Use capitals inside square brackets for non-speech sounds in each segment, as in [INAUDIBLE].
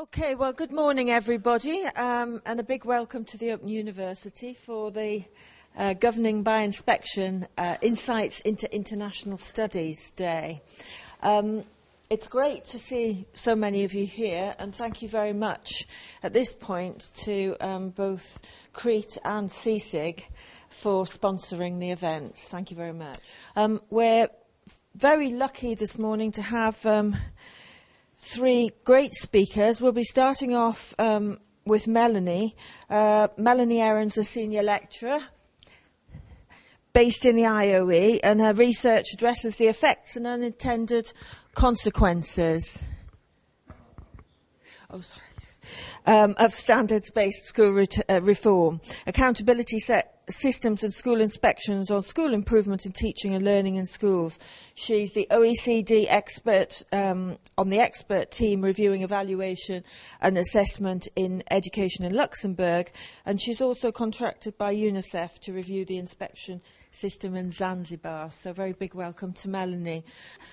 Okay, well, good morning, everybody, um, and a big welcome to the Open University for the uh, Governing by Inspection uh, Insights into International Studies Day. Um, it's great to see so many of you here, and thank you very much at this point to um, both CREET and CSIG for sponsoring the event. Thank you very much. Um, we're very lucky this morning to have um, three great speakers. We'll be starting off um, with Melanie. Uh, Melanie Ehren's, a senior lecturer based in the IOE, and her research addresses the effects and unintended consequences. Oh, sorry. Um, of standards-based school ret- uh, reform, accountability set systems and school inspections on school improvement in teaching and learning in schools. She's the OECD expert um, on the expert team reviewing evaluation and assessment in education in Luxembourg, and she's also contracted by UNICEF to review the inspection system in Zanzibar. So, very big welcome to Melanie,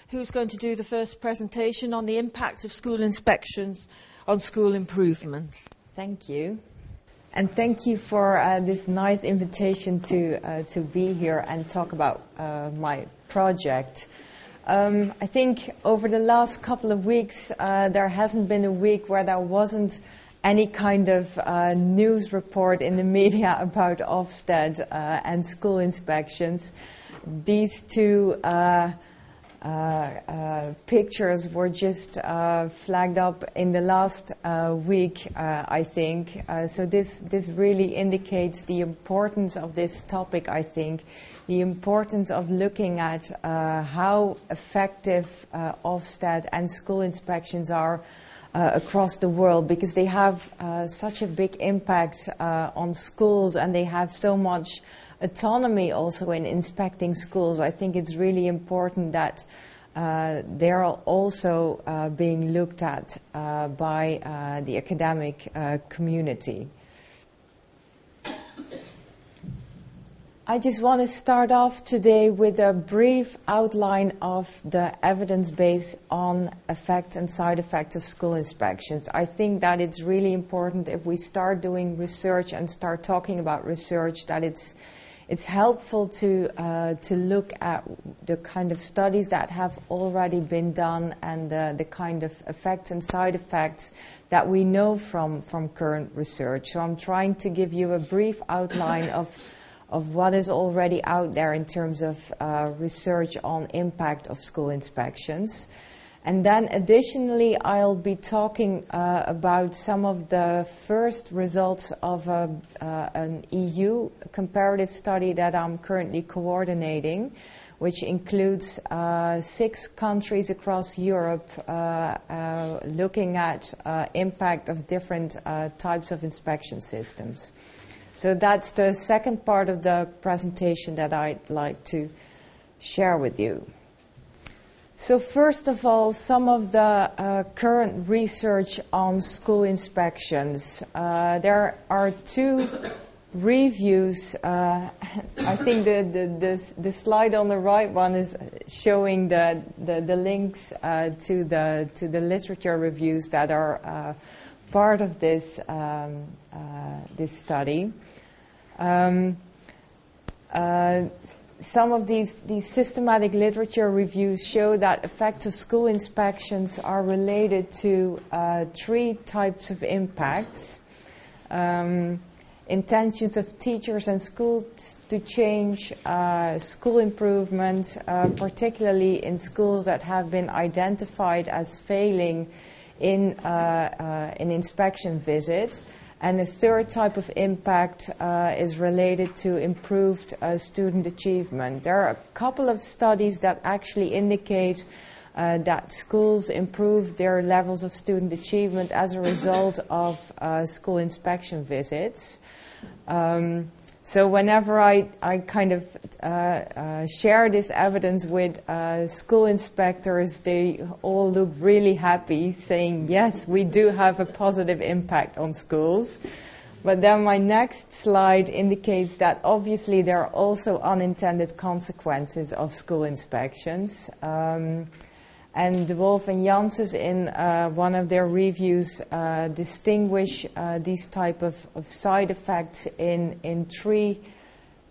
who's going to do the first presentation on the impact of school inspections on school improvements. Thank you. And thank you for uh, this nice invitation to, uh, to be here and talk about uh, my project. Um, I think over the last couple of weeks, uh, there hasn't been a week where there wasn't any kind of uh, news report in the [LAUGHS] media about Ofsted uh, and school inspections. These two pictures were just uh, flagged up in the last week, I think. so this this really indicates the importance of this topic. I think the importance of looking at how effective Ofsted and school inspections are. Uh, across the world because they have uh, such a big impact uh, on schools and they have so much autonomy also in inspecting schools. I think it's really important that uh, they're also uh, being looked at uh, by uh, the academic uh, community. I just want to start off today with a brief outline of the evidence base on effects and side effects of school inspections. I think that it's really important if we start doing research and start talking about research that it's it's helpful to, uh, to look at the kind of studies that have already been done and uh, the kind of effects and side effects that we know from, from current research. So I'm trying to give you a brief outline of, of what is already out there in terms of uh, research on impact of school inspections. And then additionally, I'll be talking uh, about some of the first results of a, uh, an EU comparative study that I'm currently coordinating, which includes uh, six countries across Europe uh, uh, looking at uh, impact of different types of inspection systems. So that's the second part of the presentation that I'd like to share with you. So, first of all, some of the uh, current research on school inspections. Uh, there are two reviews. Uh, I think the, the, the, the, slide on the right one is showing the, the, the links uh, to, the, to the literature reviews that are uh, part of this, um, uh, this study. Um, some of these, these systematic literature reviews show that effective school inspections are related to uh, three types of impacts. Um, intentions of teachers and schools to change, uh, school improvement, uh, particularly in schools that have been identified as failing in uh, an uh, inspection visit, and a third type of impact uh, is related to improved uh, student achievement. There are a couple of studies that actually indicate uh, that schools improve their levels of student achievement as a result of uh, school inspection visits. Um, so whenever I, I kind of uh, uh, share this evidence with uh, school inspectors, they all look really happy, saying, yes, we do have a positive impact on schools. But then my next slide indicates that obviously there are also unintended consequences of school inspections. Um, And De Wolf and Janssens, in uh, one of their reviews, uh, distinguish uh, these type of, of, side effects in, in three,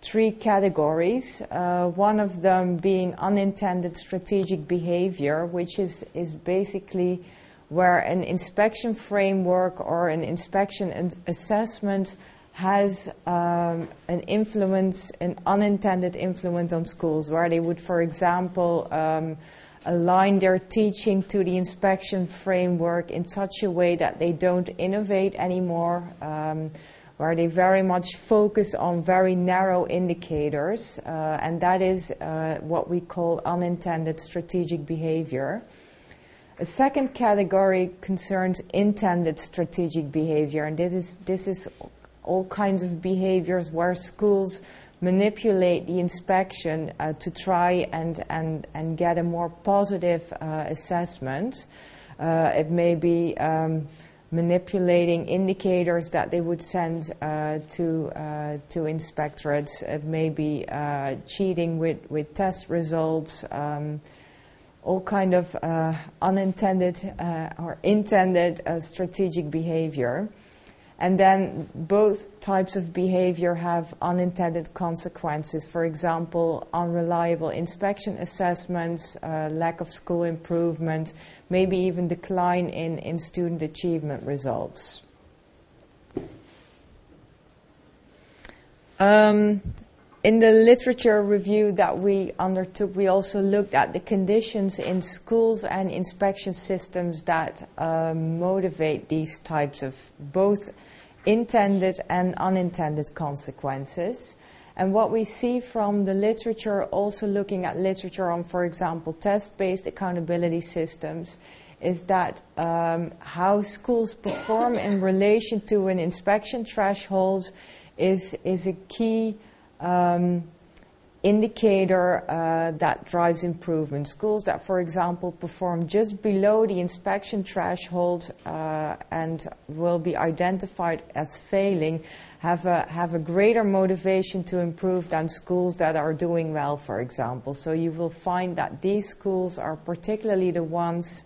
three categories. Uh, one of them being unintended strategic behavior, which is, is basically where an inspection framework or an inspection and assessment has um, an influence, an unintended influence on schools, where they would, for example, um, align their teaching to the inspection framework in such a way that they don't innovate anymore, um, where they very much focus on very narrow indicators, uh, and that is uh, what we call unintended strategic behavior. A second category concerns intended strategic behavior, and this is, this is all kinds of behaviors where schools manipulate the inspection uh, to try and, and, and get a more positive uh, assessment. Uh, it may be um, manipulating indicators that they would send uh, to, uh, to inspectorates. It may be uh, cheating with, with test results. Um, all kind of unintended or intended strategic behavior. And then both types of behavior have unintended consequences. For example, unreliable inspection assessments, uh, lack of school improvement, maybe even decline in, in student achievement results. Um, in the literature review that we undertook, we also looked at the conditions in schools and inspection systems that uh, motivate these types of both intended and unintended consequences. And what we see from the literature, also looking at literature on, for example, test based accountability systems, is that um, how schools perform in relation to an inspection threshold is, is a key indicator uh, that drives improvement. Schools that, for example, perform just below the inspection threshold uh, and will be identified as failing have a, have a greater motivation to improve than schools that are doing well, for example. So you will find that these schools are particularly the ones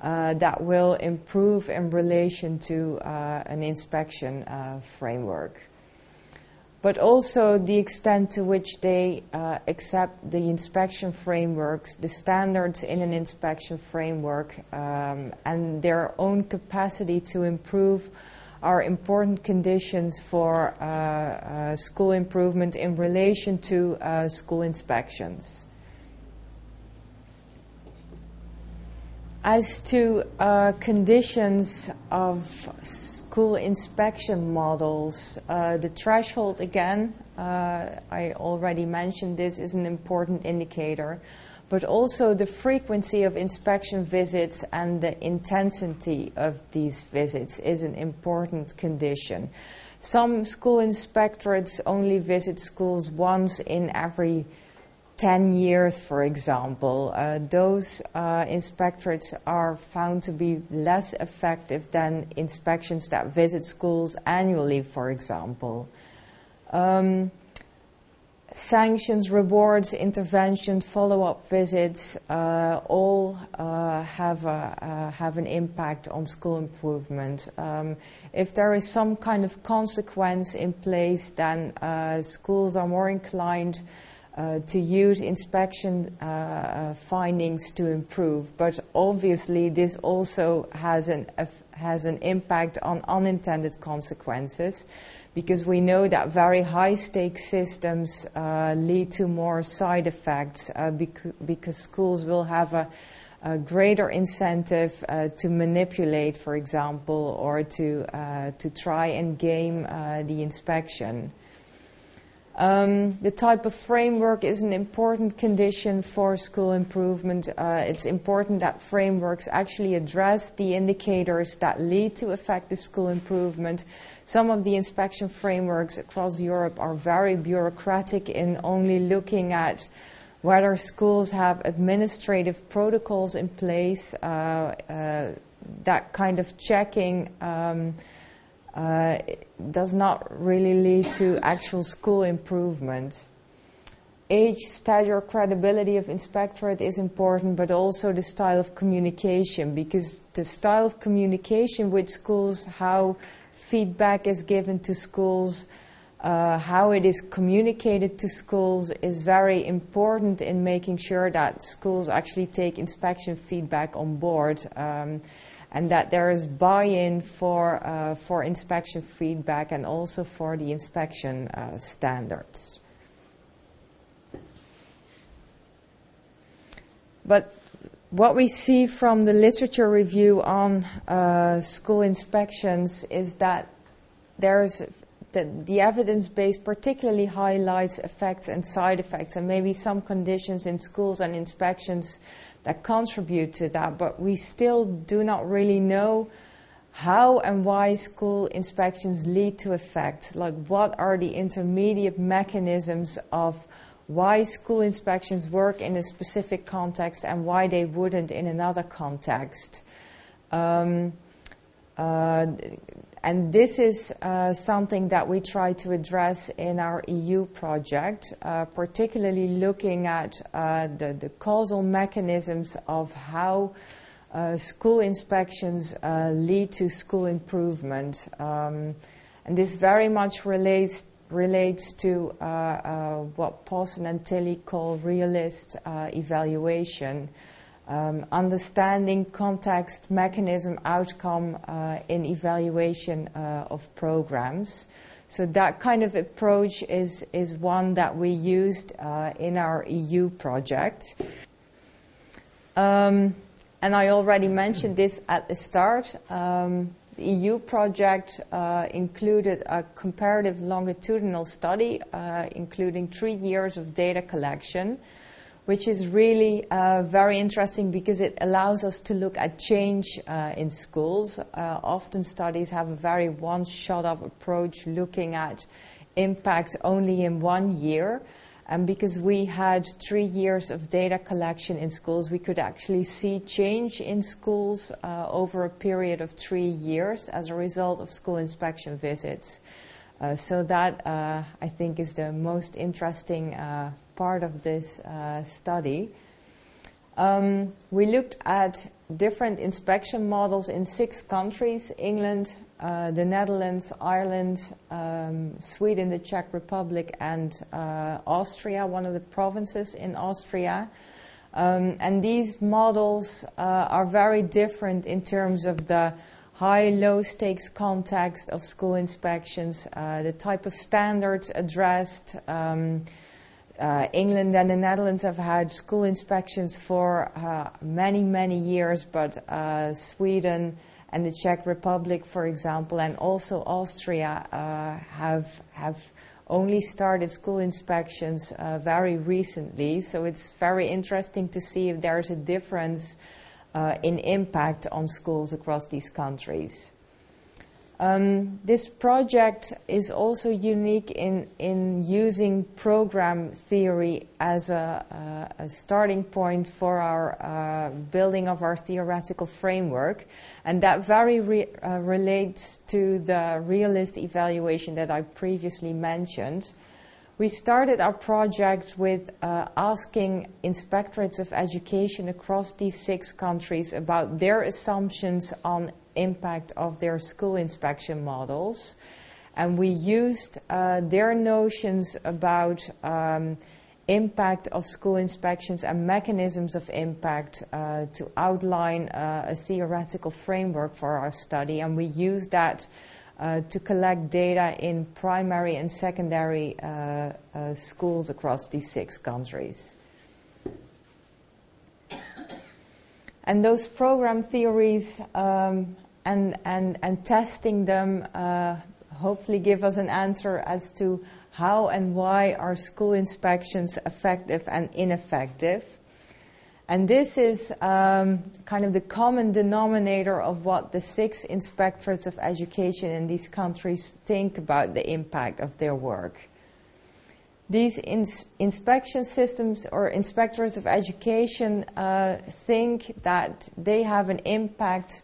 uh, that will improve in relation to uh, an inspection uh, framework but also the extent to which they uh, accept the inspection frameworks, the standards in an inspection framework, um, and their own capacity to improve are important conditions for uh, uh, school improvement in relation to uh, school inspections. As to uh, conditions of school inspection models. Uh, the threshold, again, uh, I already mentioned this, is an important indicator, but also the frequency of inspection visits and the intensity of these visits is an important condition. Some school inspectorates only visit schools once in every 10 years, for example, uh, those uh, inspectorates are found to be less effective than inspections that visit schools annually, for example. Um, sanctions, rewards, interventions, follow-up visits, uh, all uh, have, a, uh, have an impact on school improvement. Um, if there is some kind of consequence in place, then uh, schools are more inclined uh, to use inspection uh, uh, findings to improve. But obviously, this also has an, has an impact on unintended consequences because we know that very high stake systems uh, lead to more side effects uh, bec- because schools will have a, a greater incentive uh, to manipulate, for example, or to, to try and game the inspection. Um, the type of framework is an important condition for school improvement. Uh, it's important that frameworks actually address the indicators that lead to effective school improvement. Some of the inspection frameworks across Europe are very bureaucratic in only looking at whether schools have administrative protocols in place. Uh, uh, that kind of checking. Um, uh, does not really lead to actual school improvement. age, stature, credibility of inspectorate is important, but also the style of communication, because the style of communication with schools, how feedback is given to schools, uh, how it is communicated to schools is very important in making sure that schools actually take inspection feedback on board. Um, and that there is buy-in for, uh, for inspection feedback and also for the inspection uh, standards. But what we see from the literature review on uh, school inspections is that there's the, the evidence base particularly highlights effects and side effects, and maybe some conditions in schools and inspections that contribute to that, but we still do not really know how and why school inspections lead to effects. Like, what are the intermediate mechanisms of why school inspections work in a specific context and why they wouldn't in another context? Um, uh, and this is uh, something that we try to address in our EU project, uh, particularly looking at uh, the, the, causal mechanisms of how uh, school inspections uh, lead to school improvement. Um, and this very much relates, relates to uh, what Pawson and Tilley call realist evaluation um, understanding context, mechanism, outcome uh, in evaluation uh, of programs. So that kind of approach is, is one that we used uh, in our EU project. Um, and I already mentioned this at the start. Um, the EU project uh, included a comparative longitudinal study, uh, including three years of data collection which is really uh, very interesting because it allows us to look at change uh, in schools. Uh, often studies have a very one shot of approach looking at impact only in one year. And because we had three years of data collection in schools, we could actually see change in schools uh, over a period of three years as a result of school inspection visits. Uh, so that uh, I think is the most interesting part of this uh, study. Um, we looked at different inspection models in six countries England, uh, the Netherlands, Ireland, um, Sweden, the Czech Republic, and uh, Austria, one of the provinces in Austria. Um, and these models uh, are very different in terms of the high, low stakes context of school inspections, uh, the type of standards addressed. Um, uh, England and the Netherlands have had school inspections for uh, many, many years, but uh, Sweden and the Czech Republic, for example, and also Austria uh, have have only started school inspections uh, very recently. So it's very interesting to see if there's a difference uh, in impact on schools across these countries. Um, this project is also unique in, in using program theory as a, uh, a starting point for our uh, building of our theoretical framework, and that very re- uh, relates to the realist evaluation that I previously mentioned. We started our project with uh, asking inspectorates of education across these six countries about their assumptions on impact of their school inspection models. And we used uh, their notions about um, impact of school inspections and mechanisms of impact uh, to outline uh, a theoretical framework for our study. And we used that uh, to collect data in primary and secondary uh, uh, schools across these six countries. And those program theories um, and, and, and testing them uh, hopefully give us an answer as to how and why are school inspections effective and ineffective. And this is um, kind of the common denominator of what the six inspectorates of education in these countries think about the impact of their work. These ins- inspection systems or inspectors of education uh, think that they have an impact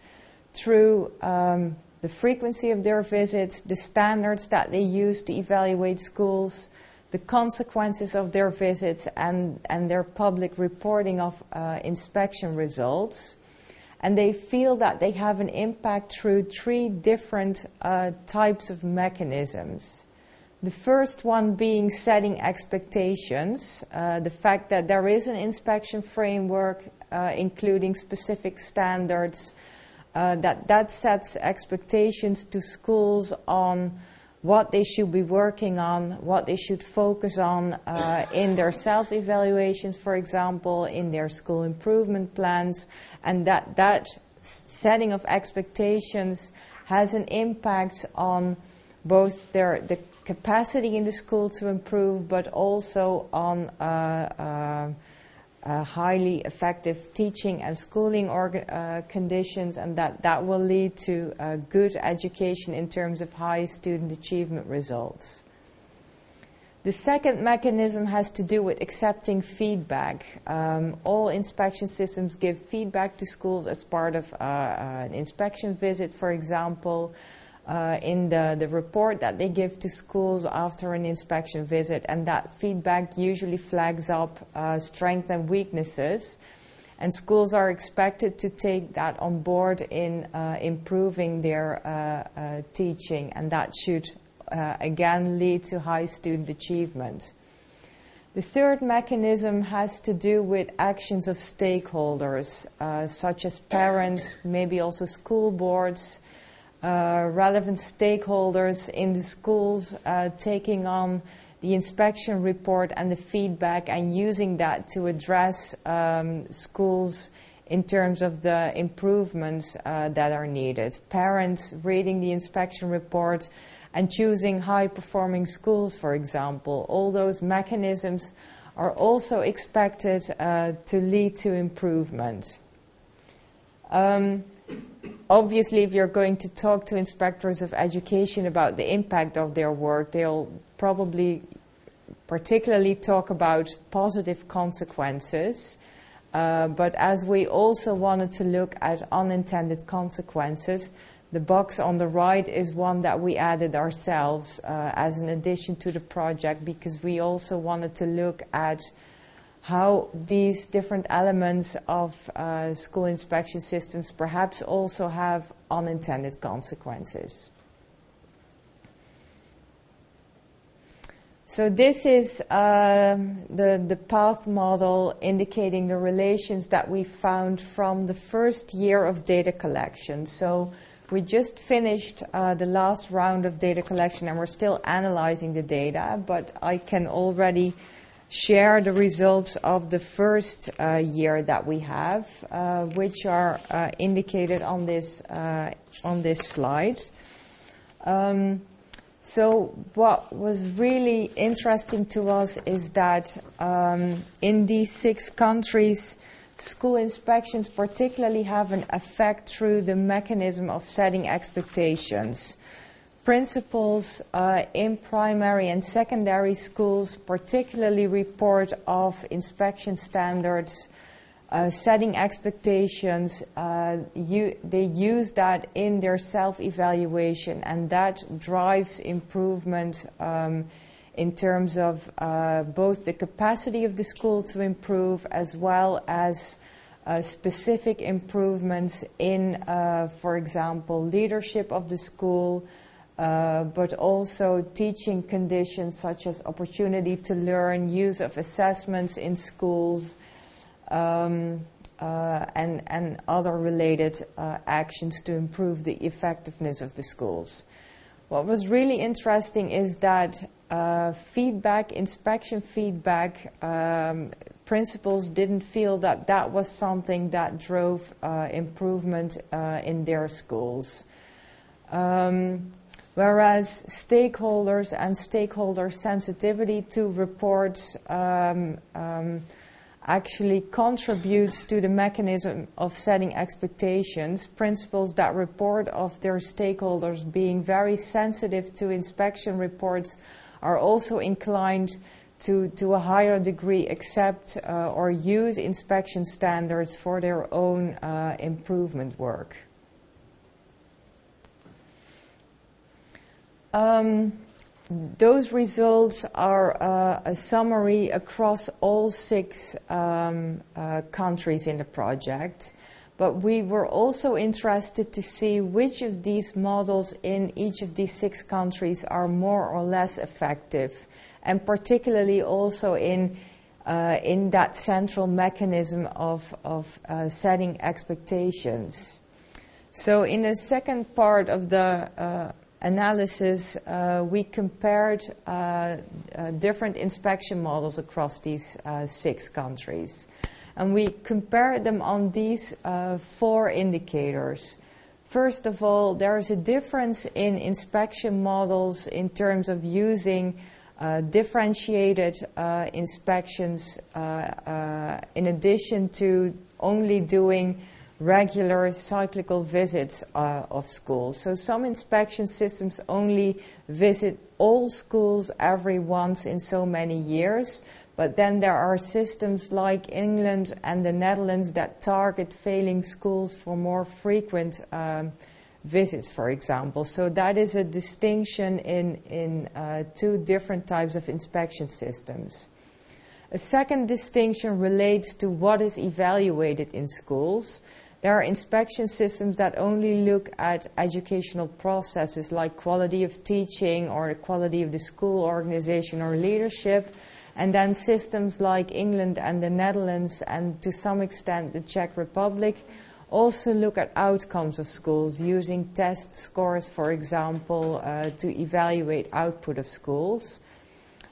through um, the frequency of their visits, the standards that they use to evaluate schools, the consequences of their visits and, and their public reporting of uh, inspection results. And they feel that they have an impact through three different uh, types of mechanisms. The first one being setting expectations, uh, the fact that there is an inspection framework uh, including specific standards, that that sets expectations to schools on what they should be working on, what they should focus on uh, in their self evaluations, for example, in their school improvement plans, and that that setting of expectations has an impact on both their the capacity in the school to improve, but also on uh, uh, uh, highly effective teaching and schooling uh, conditions, and that, that will lead to uh, good education in terms of high student achievement results. The second mechanism has to do with accepting feedback. Um, all inspection systems give feedback to schools as part of uh, uh, an inspection visit, for example uh, in the, the report that they give to schools after an inspection visit, and that feedback usually flags up uh, strengths and weaknesses. And schools are expected to take that on board in uh, improving their uh, uh, teaching, and that should uh, again lead to high student achievement. The third mechanism has to do with actions of stakeholders, such as parents, maybe also school boards, relevant stakeholders in the schools uh, taking on the inspection report and the feedback and using that to address um, schools in terms of the improvements uh, that are needed. Parents reading the inspection report and choosing high performing schools, for example, all those mechanisms are also expected uh, to lead to improvement. Um, obviously, if you're going to talk to inspectors of education about the impact of their work, they'll probably particularly talk about positive consequences. Uh, but as we also wanted to look at unintended consequences, the box on the right is one that we added ourselves uh, as an addition to the project because we also wanted to look at how these different elements of uh, school inspection systems perhaps also have unintended consequences. So this is uh, the, the path model indicating the relations that we found from the first year of data collection. So we just finished uh, the last round of data collection and we're still analyzing the data, but I can already share the results of the first uh, year that we have, uh, which are uh, indicated on this uh, on this slide. Um, so, what was really interesting to us is that um, in these six countries, school inspections particularly have an effect through the mechanism of setting expectations principals uh, in primary and secondary schools particularly report of inspection standards, uh, setting expectations. Uh, you, they use that in their self evaluation, and that drives improvement um, in terms of uh, both the capacity of the school to improve as well as. Uh, specific improvements in, uh, for example, leadership of the school, uh, but also teaching conditions such as opportunity to learn, use of assessments in schools, um, uh, and, and other related uh, actions to improve the effectiveness of the schools. What was really interesting is that uh, feedback, inspection feedback, um, principals didn't feel that that was something that drove uh, improvement in their schools. Um, whereas stakeholders and stakeholder sensitivity to reports um, um, actually contributes to the mechanism of setting expectations. principals that report of their stakeholders being very sensitive to inspection reports are also inclined to, to a higher degree accept uh, or use inspection standards for their own uh, improvement work. Um, those results are uh, a summary across all six um, uh, countries in the project. But we were also interested to see which of these models in each of these six countries are more or less effective, and particularly also in uh, in that central mechanism of, of uh, setting expectations. So, in the second part of the uh, analysis, uh, we compared uh, uh, different inspection models across these six countries. And we compared them on these four indicators. First of all, there is a difference in inspection models in terms of using uh, differentiated uh, inspections uh, uh, in addition to only doing regular cyclical visits uh, of schools. So some inspection systems only visit all schools every once in so many years, but then there are systems like England and the Netherlands that target failing schools for more frequent um, visits, for example. So that is a distinction in, in uh, two different types of inspection systems. A second distinction relates to what is evaluated in schools. There are inspection systems that only look at educational processes like quality of teaching or the quality of the school organization or leadership, and then systems like England and the Netherlands, and to some extent the Czech Republic, also look at outcomes of schools using test scores, for example, uh, to evaluate output of schools.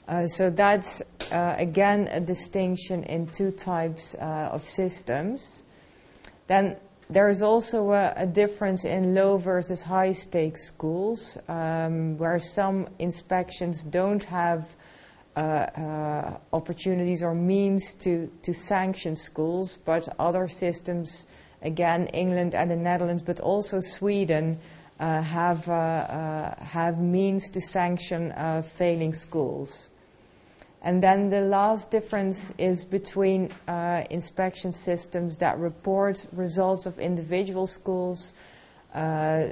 Uh, so that's uh, again a distinction in two types uh, of systems. Then there is also a, a, difference in low versus high stakes schools, um, where some inspections don't have uh, uh, opportunities or means to, to sanction schools, but other systems again, England and the Netherlands, but also Sweden, uh, have, uh, uh, have means to sanction uh, failing schools. And then the last difference is between uh, inspection systems that report results of individual schools uh,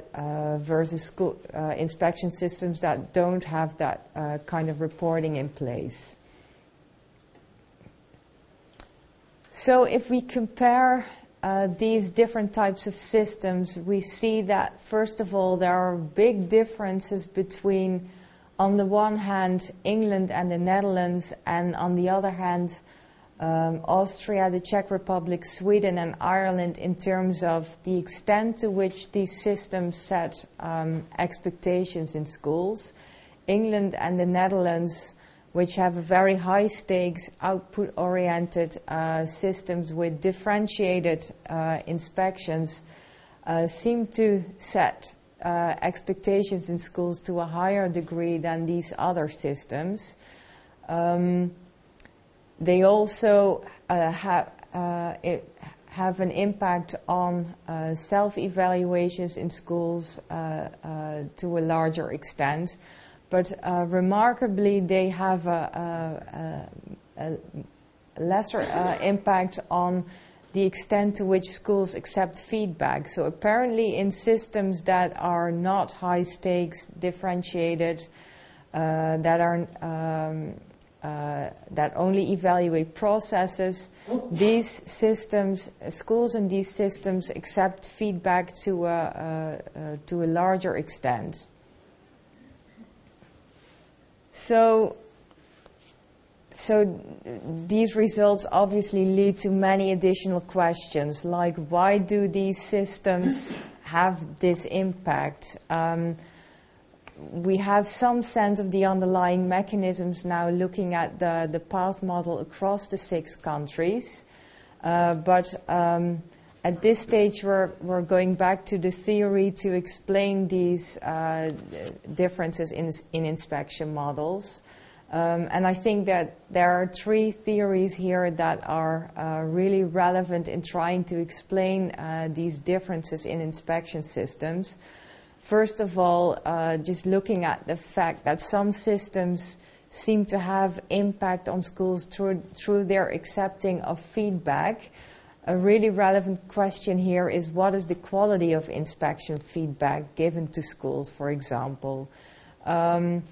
versus school, inspection systems that don't have that kind of reporting in place. So if we compare uh, these different types of systems, we see that, first of all, there are big differences between, on the one hand, England and the Netherlands, and on the other hand, um, Austria, the Czech Republic, Sweden, and Ireland in terms of the extent to which these systems set um, expectations in schools. England and the Netherlands which have very high stakes, output oriented uh, systems with differentiated uh, inspections, uh, seem to set uh, expectations in schools to a higher degree than these other systems. Um, they also uh, have, uh, have an impact on self evaluations in schools to a larger extent but uh, remarkably, they have a, a, a lesser uh, impact on the extent to which schools accept feedback. So, apparently, in systems that are not high stakes, differentiated, uh, that are um, uh, that only evaluate processes. These systems, schools in these systems, accept feedback to a, uh, uh, to a larger extent. So, so these results obviously lead to many additional questions, like why do these systems have this impact? Um, we have some sense of the underlying mechanisms now looking at the, the path model across the six countries. Uh, but um, at this stage, we're, we're going back to the theory to explain these uh, differences in, in inspection models. Um, and I think that there are three theories here that are uh, really relevant in trying to explain uh, these differences in inspection systems. First of all, uh, just looking at the fact that some systems seem to have impact on schools through, through their accepting of feedback a really relevant question here is what is the quality of inspection feedback given to schools, for example? Um,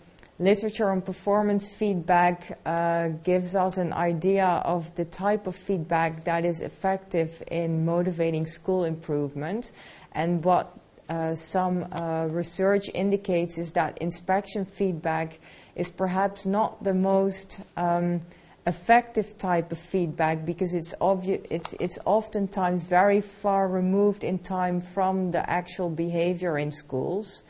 literature on performance feedback uh, gives us an idea of the type of feedback that is effective in motivating school improvement. And what uh, some uh, research indicates is that inspection feedback is perhaps not the most um, effective type of feedback because it's, obvi- it's, it's oftentimes very far removed in time from the actual behavior in schools.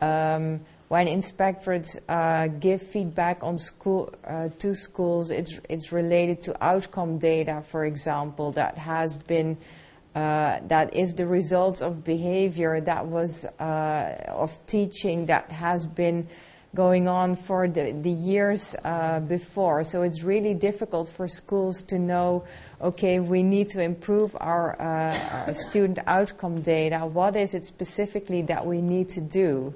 Um, when inspectors uh, give feedback on school uh, to schools, it's it's related to outcome data, for example, that has been uh, that is the results of behavior that was uh, of teaching that has been going on for the, the years uh, before. So it's really difficult for schools to know, okay, we need to improve our, uh, our student outcome data. What is it specifically that we need to do?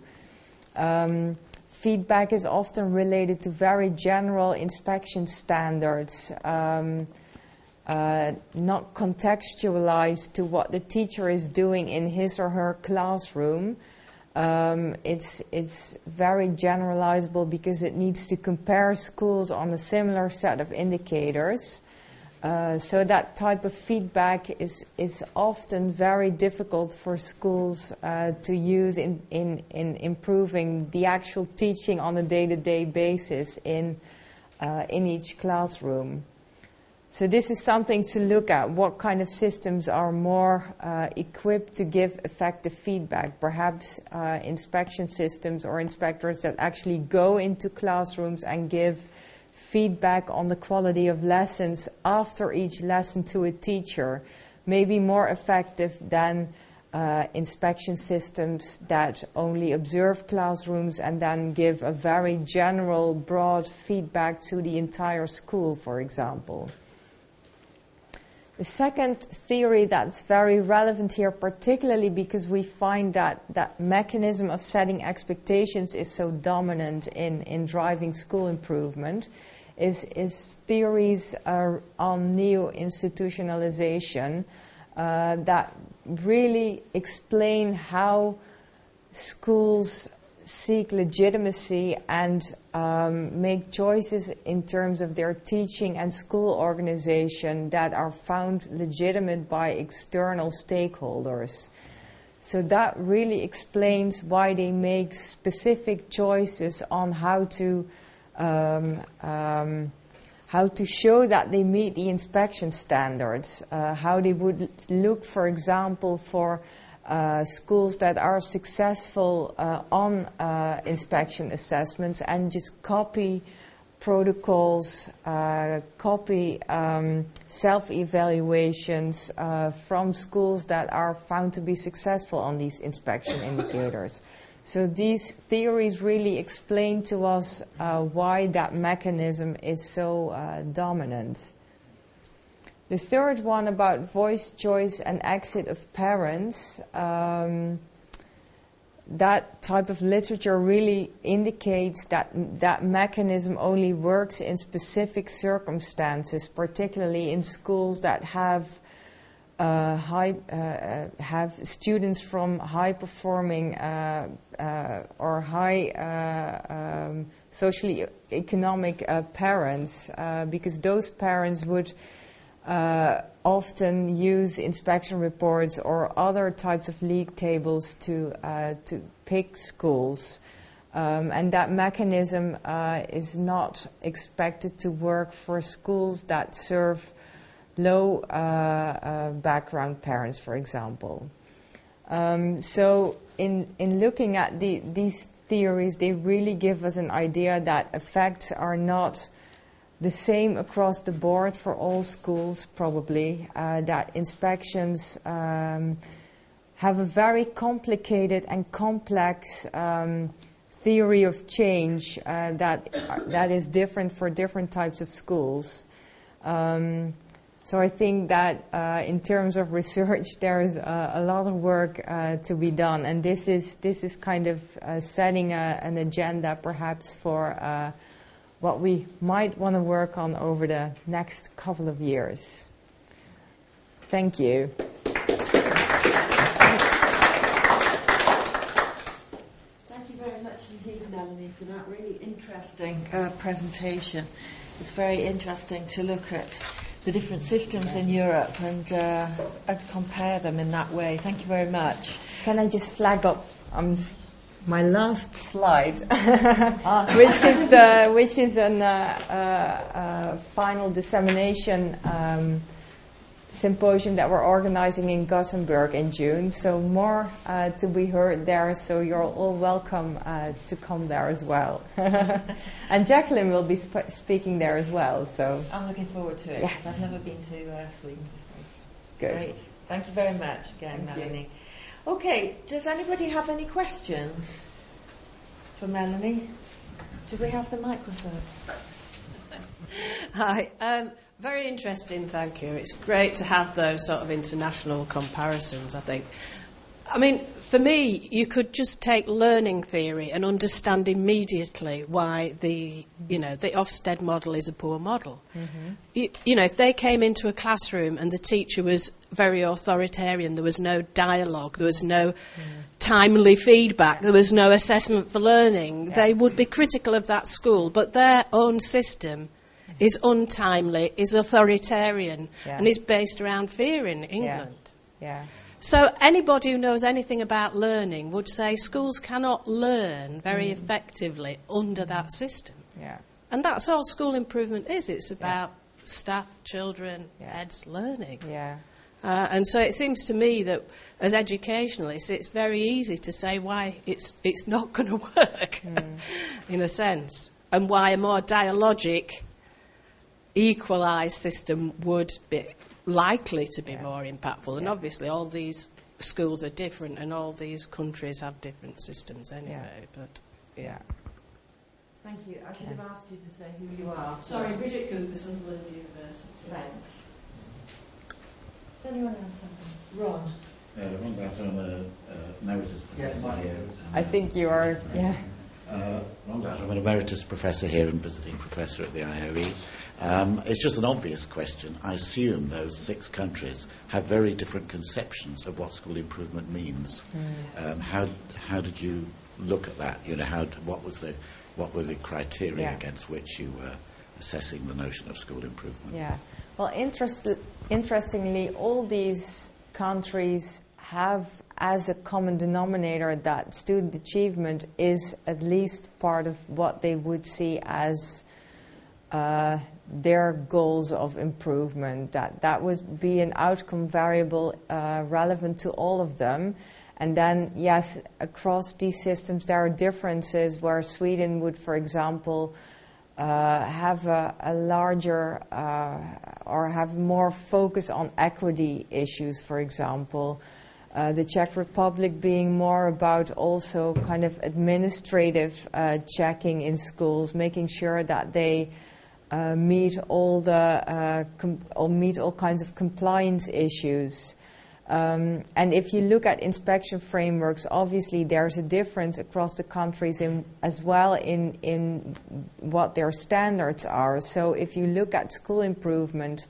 Um, feedback is often related to very general inspection standards, um, uh, not contextualized to what the teacher is doing in his or her classroom. Um, it's, it's very generalizable because it needs to compare schools on a similar set of indicators. Uh, so that type of feedback is, is often very difficult for schools uh, to use in, in, in improving the actual teaching on a day-to-day basis in, uh, in each classroom. So this is something to look at. What kind of systems are more uh, equipped to give effective feedback? Perhaps uh, inspection systems or inspectors that actually go into classrooms and give feedback on the quality of lessons after each lesson to a teacher may be more effective than uh, inspection systems that only observe classrooms and then give a very general, broad feedback to the entire school, for example. The second theory that's very relevant here, particularly because we find that that mechanism of setting expectations is so dominant in, in driving school improvement, is, is theories on neo institutionalization uh, that really explain how schools seek legitimacy and um, make choices in terms of their teaching and school organization that are found legitimate by external stakeholders. So that really explains why they make specific choices on how to um, um, how to show that they meet the inspection standards, uh, how they would look, for example, for uh, schools that are successful uh, on uh, inspection assessments and just copy protocols, uh, copy um, self evaluations uh, from schools that are found to be successful on these inspection indicators. So these theories really explain to us uh, why that mechanism is so uh, dominant. The third one about voice, choice, and exit of parents. Um, that type of literature really indicates that that mechanism only works in specific circumstances, particularly in schools that have high, uh, uh, have students from high performing uh, uh, or high uh, um, socially economic parents, because those parents would often use inspection reports or other types of league tables to, to pick schools. Um, and that mechanism is not expected to work for schools that serve low uh, uh, background parents, for example. Um, so, in, in looking at the, these theories, they really give us an idea that effects are not the same across the board for all schools, probably, uh, that inspections um, have a very complicated and complex um, theory of change uh, that, that is different for different types of schools. Um, so I think that uh, in terms of research, [LAUGHS] there is uh, a lot of work uh, to be done, and this is this is kind of uh, setting a, an agenda, perhaps for uh, what we might want to work on over the next couple of years. Thank you. Thank you very much indeed, Melanie. For that really interesting uh, presentation. It's very interesting to look at the different systems in Europe and, uh, and compare them in that way. Thank you very much. Can I just flag up um, my last slide, [LAUGHS] [LAUGHS] which is the which is an uh, uh, uh, final dissemination. Um, symposium that we're organizing in Gothenburg in June. So more uh, to be heard there. So you're all welcome uh, to come there as well. [LAUGHS] and Jacqueline will be sp- speaking there as well. So I'm looking forward to it. Yes. I've never been to uh, Sweden. good. Great. Thank you very much again, Thank you. Melanie. Okay, does anybody have any questions for Melanie? Do we have the microphone? [LAUGHS] Hi. Um, very interesting, thank you. It's great to have those sort of international comparisons, I think. I mean, for me, you could just take learning theory and understand immediately why the, you know, the Ofsted model is a poor model. Mm-hmm. You, you know, if they came into a classroom and the teacher was very authoritarian, there was no dialogue, there was no mm. timely feedback, there was no assessment for learning, they would be critical of that school. But their own system is untimely, is authoritarian, Yeah. and is based around fear in England. Yeah. So anybody who knows anything about learning would say schools cannot learn very effectively under that system. Yeah. And that's all school improvement is. It's about staff, children, Yeah. heads learning. Yeah. Uh, and so it seems to me that as educationalists, it's very easy to say why it's, it's not going [LAUGHS] to work, in a sense, and why a more dialogic, equalised system would be likely to be Yeah. more impactful. And Yeah. obviously, all these schools are different, and all these countries have different systems anyway. But Yeah. Thank you. I should have asked you to say who you are. Sorry, Bridget Cooper, Sunderland University. Thanks. Does anyone else have one? Ron. Uh, Ron Glatter, I'm a uh, emeritus professor. I think you are. Yeah. Uh, Ron I'm an emeritus professor here and visiting professor at the IOE. Um, it's just an obvious question. I assume those six countries have very different conceptions of what school improvement means. Um, how, how did you look at that? You know, how, what, was the, what were the criteria Yeah. against which you were assessing the notion of school improvement? Yeah. Well, interest, interestingly, all these countries have as a common denominator that student achievement is at least part of what they would see as uh, their goals of improvement. That that would be an outcome variable uh, relevant to all of them. And then, yes, across these systems, there are differences where Sweden would, for example, uh, have a, a larger uh, or have more focus on equity issues, for example. Uh, the Czech Republic being more about also kind of administrative uh, checking in schools, making sure that they uh, meet all the uh, com- or meet all kinds of compliance issues. Um, and if you look at inspection frameworks, obviously there's a difference across the countries in, as well in, in what their standards are. So if you look at school improvement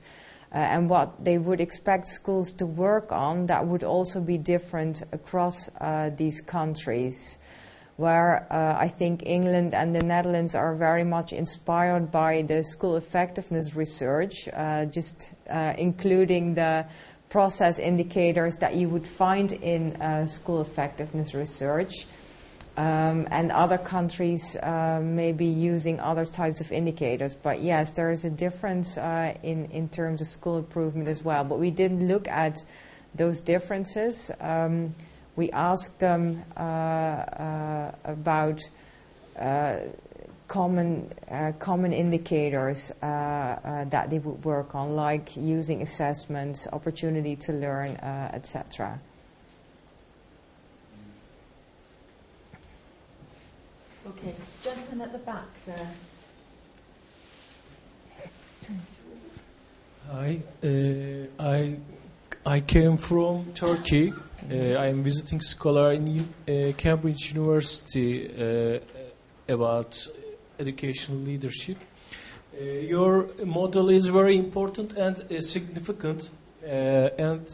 uh, and what they would expect schools to work on, that would also be different across uh, these countries. Where uh, I think England and the Netherlands are very much inspired by the school effectiveness research, uh, just uh, including the process indicators that you would find in uh, school effectiveness research. Um, and other countries uh, may be using other types of indicators. But yes, there is a difference uh, in, in terms of school improvement as well. But we didn't look at those differences. Um, we asked them uh, uh, about uh, common uh, common indicators that they would work on, like using assessments, opportunity to learn, etc. Okay, gentleman at the back there. Hi, uh, I I came from Turkey. Uh, I am visiting scholar in uh, Cambridge University uh, about educational leadership. Uh, your model is very important and uh, significant, and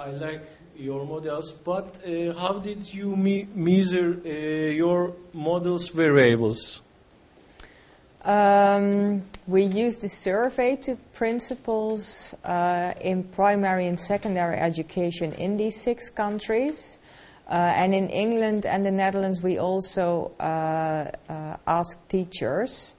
I like your models, but uh, how did you me- measure uh, your models variables? Um, we used the survey to principals uh, in primary and secondary education in these six countries. Uh, and in England and the Netherlands, we also uh, uh asked teachers.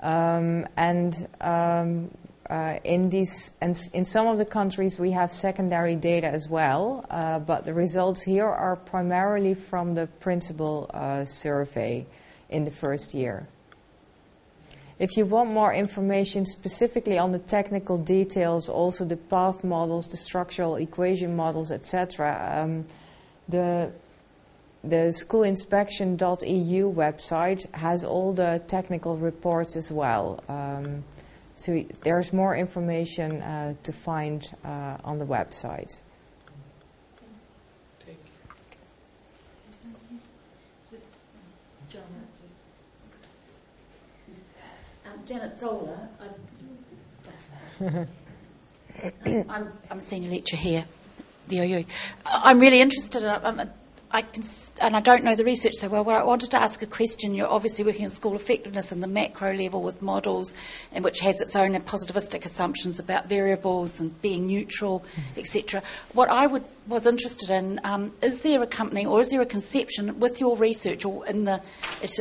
Um, and um, uh, in these, and in some of the countries, we have secondary data as well. Uh, but the results here are primarily from the principal survey in the first year. If you want more information specifically on the technical details, also the path models, the structural equation models, etc., um, the the schoolinspection.eu website has all the technical reports as well. Um, so there's more information uh, to find uh, on the website. Janet Soler. [LAUGHS] I'm, I'm, I'm senior lecturer here, the OU. I'm really interested. In, I'm, I can, and I don't know the research so well, but I wanted to ask a question. You're obviously working on school effectiveness in the macro level with models, and which has its own positivistic assumptions about variables and being neutral, mm-hmm. etc. What I would, was interested in um, is there a company or is there a conception with your research or in the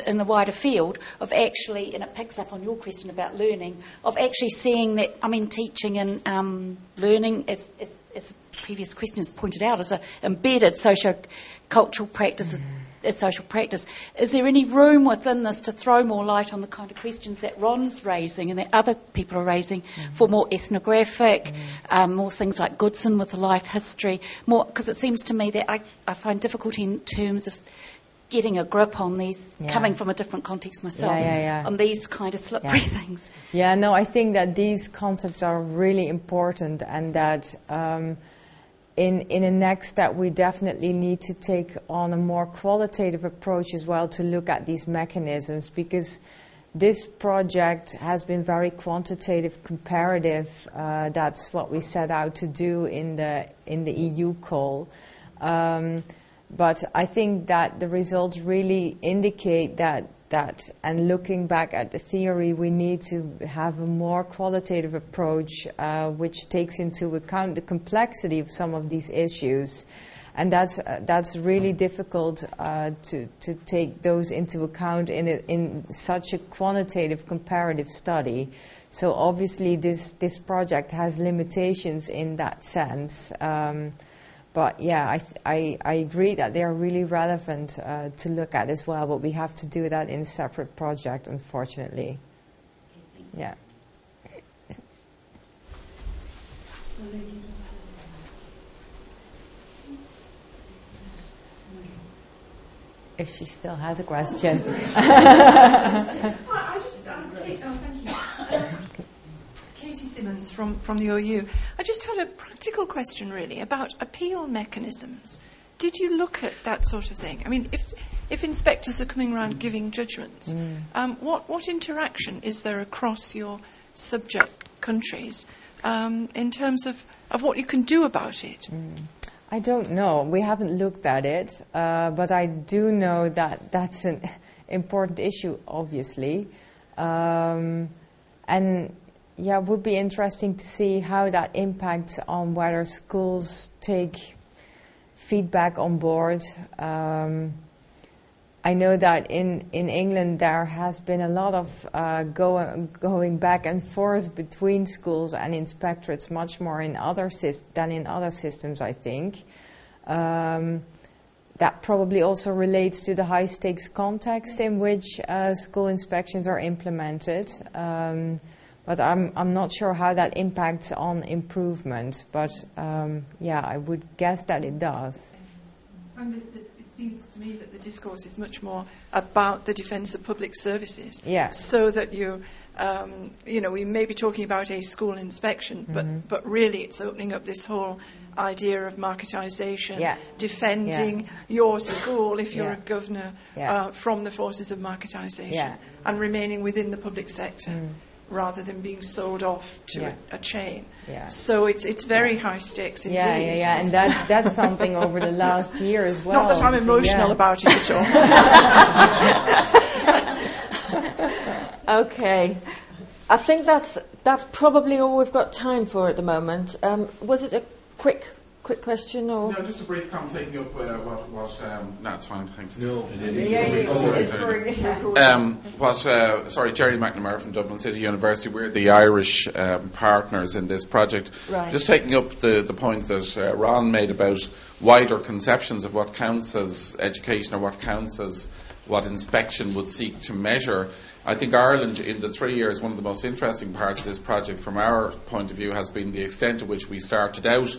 in the wider field of actually, and it picks up on your question about learning, of actually seeing that I mean teaching and um, learning as, as as previous questions pointed out, as an embedded socio-cultural practice, a social practice. Is there any room within this to throw more light on the kind of questions that Ron's raising and that other people are raising mm-hmm. for more ethnographic, mm-hmm. um, more things like Goodson with the life history, more because it seems to me that I, I find difficulty in terms of getting a grip on these, yeah. coming from a different context myself, yeah, yeah, on these kind of slippery things. Yeah, no, I think that these concepts are really important and that um, in, in a next step we definitely need to take on a more qualitative approach as well to look at these mechanisms because this project has been very quantitative, comparative. Uh, that's what we set out to do in the in the EU call. Um, but I think that the results really indicate that that and looking back at the theory, we need to have a more qualitative approach uh, which takes into account the complexity of some of these issues. And that's, uh, that's really difficult uh, to, to take those into account in, a, in such a quantitative comparative study. So obviously this, this project has limitations in that sense. Um, but yeah, I, th- I, I, agree that they are really relevant uh, to look at as well, but we have to do that in a separate project, unfortunately. Yeah. If she still has a question. [LAUGHS] [LAUGHS] I just, um, Kate, oh, thank you. Katie Simmons from, from the OU. I just had a practical question, really, about appeal mechanisms. Did you look at that sort of thing? I mean, if, if inspectors are coming around giving judgments, mm. um, what, what interaction is there across your subject countries um, in terms of, of what you can do about it? Mm. I don't know. We haven't looked at it, uh, but I do know that that's an [LAUGHS] important issue, obviously. Um, and yeah, it would be interesting to see how that impacts on whether schools take feedback on board. Um, I know that in, in England there has been a lot of uh, go, going back and forth between schools and inspectorates, much more in other than in other systems, I think. Um, that probably also relates to the high stakes context in which uh, school inspections are implemented. Um, but I'm, I'm not sure how that impacts on improvement. But um, yeah, I would guess that it does. And the, the, it seems to me that the discourse is much more about the defence of public services. Yeah. So that you, um, you know, we may be talking about a school inspection, but, mm-hmm. but really it's opening up this whole idea of marketisation, yeah. defending yeah. your school if you're yeah. a governor uh, from the forces of marketisation, and remaining within the public sector. Mm rather than being sold off to Yeah. a, a chain. Yeah. So it's it's very high stakes indeed. Yeah, yeah, yeah, and that that's something over the last year as well. [LAUGHS] Not that I'm emotional Yeah. about it at [LAUGHS] all. Okay. I think that's, that's probably all we've got time for at the moment. Um, was it a quick, quick question or? No, just a brief comment taking up uh, what, what um, no, it's fine, thanks. No. Yeah, yeah, yeah, it's for- Um, what, uh, sorry, Gerry McNamara from Dublin City University. We're the Irish um, partners in this project. Right. Just taking up the, the point that uh, Ron made about wider conceptions of what counts as education or what counts as what inspection would seek to measure. I think Ireland, in the three years, one of the most interesting parts of this project, from our point of view, has been the extent to which we started out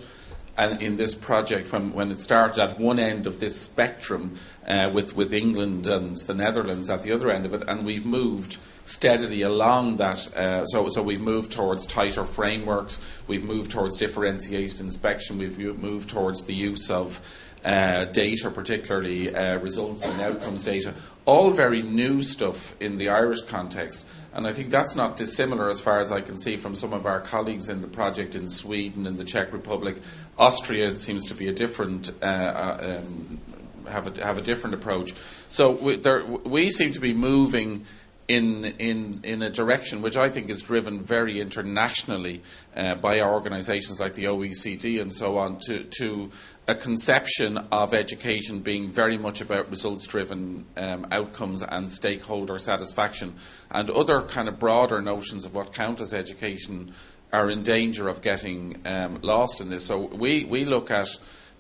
and in this project when, when it started at one end of this spectrum uh, with, with England and the Netherlands at the other end of it, and we've moved steadily along that. Uh, so, so we've moved towards tighter frameworks, we've moved towards differentiated inspection, we've moved towards the use of uh, data, particularly uh, results and outcomes data, all very new stuff in the Irish context. And I think that's not dissimilar, as far as I can see, from some of our colleagues in the project in Sweden and the Czech Republic. Austria seems to be a different. Uh, uh, um, have a, have a different approach. So we, there, we seem to be moving in, in, in a direction which I think is driven very internationally uh, by organisations like the OECD and so on to, to a conception of education being very much about results driven um, outcomes and stakeholder satisfaction. And other kind of broader notions of what count as education are in danger of getting um, lost in this. So we, we look at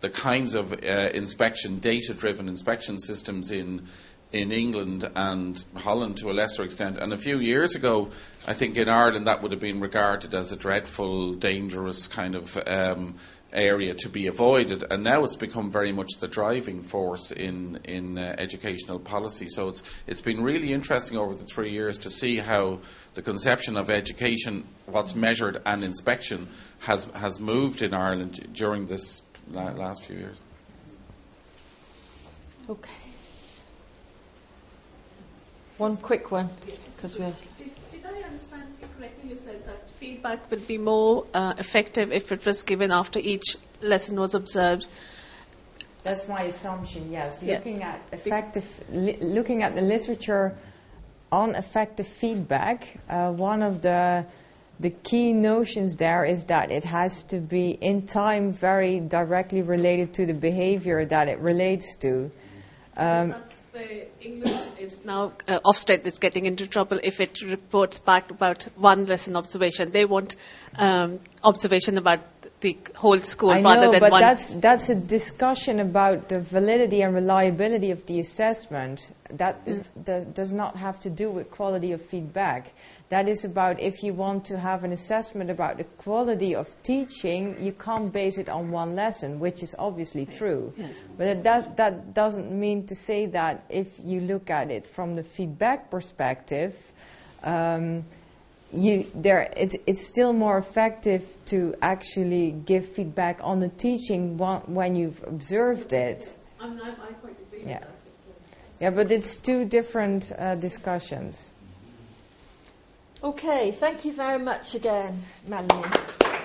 the kinds of uh, inspection, data driven inspection systems in in England and Holland to a lesser extent. And a few years ago, I think in Ireland that would have been regarded as a dreadful, dangerous kind of um, area to be avoided. And now it's become very much the driving force in in uh, educational policy. So it's it's been really interesting over the three years to see how the conception of education, what's measured, and inspection has has moved in Ireland during this la- last few years. Okay. One quick one, because we are. Did, did I understand you correctly? You said that feedback would be more uh, effective if it was given after each lesson was observed. That's my assumption. Yes, Yeah. looking at effective, li- looking at the literature on effective feedback, uh, one of the the key notions there is that it has to be in time very directly related to the behavior that it relates to. Um, That's where England is now, uh, Ofsted is getting into trouble if it reports back about one lesson observation. They want um, observation about the whole school I rather know, than but one. that's that's a discussion about the validity and reliability of the assessment. That is, does, does not have to do with quality of feedback. That is about if you want to have an assessment about the quality of teaching, you can't base it on one lesson, which is obviously true. But that that doesn't mean to say that if you look at it from the feedback perspective. Um, you, there, it's, it's still more effective to actually give feedback on the teaching one, when you've observed it. I, mean, I, I quite agree Yeah. Yeah, but it's two different uh, discussions. Okay, thank you very much again, Melanie.